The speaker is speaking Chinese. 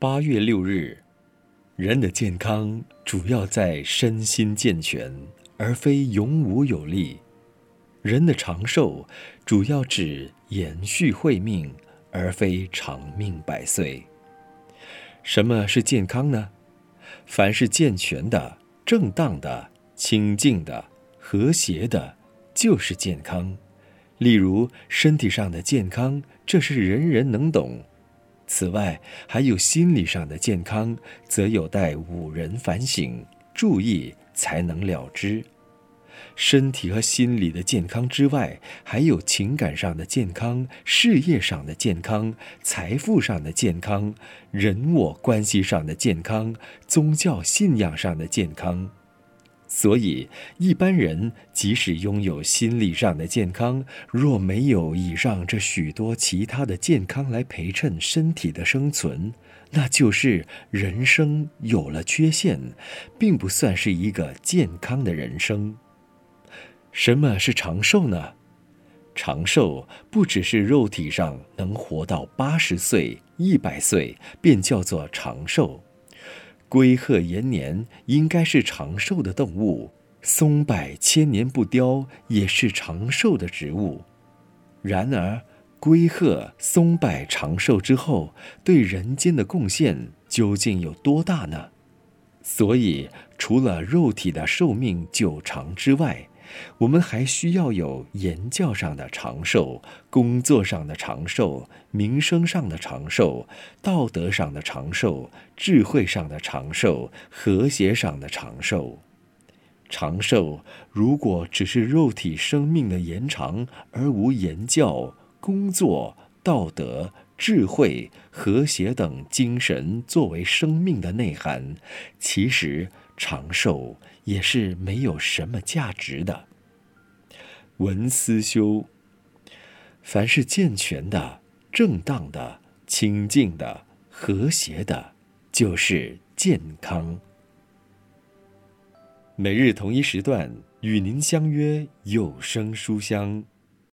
八月六日，人的健康主要在身心健全，而非勇武有力；人的长寿主要指延续慧命，而非长命百岁。什么是健康呢？凡是健全的、正当的、清净的、和谐的，就是健康。例如身体上的健康，这是人人能懂。此外，还有心理上的健康，则有待五人反省、注意才能了之。身体和心理的健康之外，还有情感上的健康、事业上的健康、财富上的健康、人我关系上的健康、宗教信仰上的健康。所以，一般人即使拥有心理上的健康，若没有以上这许多其他的健康来陪衬身体的生存，那就是人生有了缺陷，并不算是一个健康的人生。什么是长寿呢？长寿不只是肉体上能活到八十岁、一百岁，便叫做长寿。龟鹤延年应该是长寿的动物，松柏千年不凋也是长寿的植物。然而，龟鹤、松柏长寿之后，对人间的贡献究竟有多大呢？所以，除了肉体的寿命久长之外，我们还需要有言教上的长寿、工作上的长寿、名声上的长寿、道德上的长寿、智慧上的长寿、和谐上的长寿。长寿如果只是肉体生命的延长，而无言教、工作、道德、智慧、和谐等精神作为生命的内涵，其实长寿。也是没有什么价值的。文思修，凡是健全的、正当的、清净的、和谐的，就是健康。每日同一时段与您相约有声书香。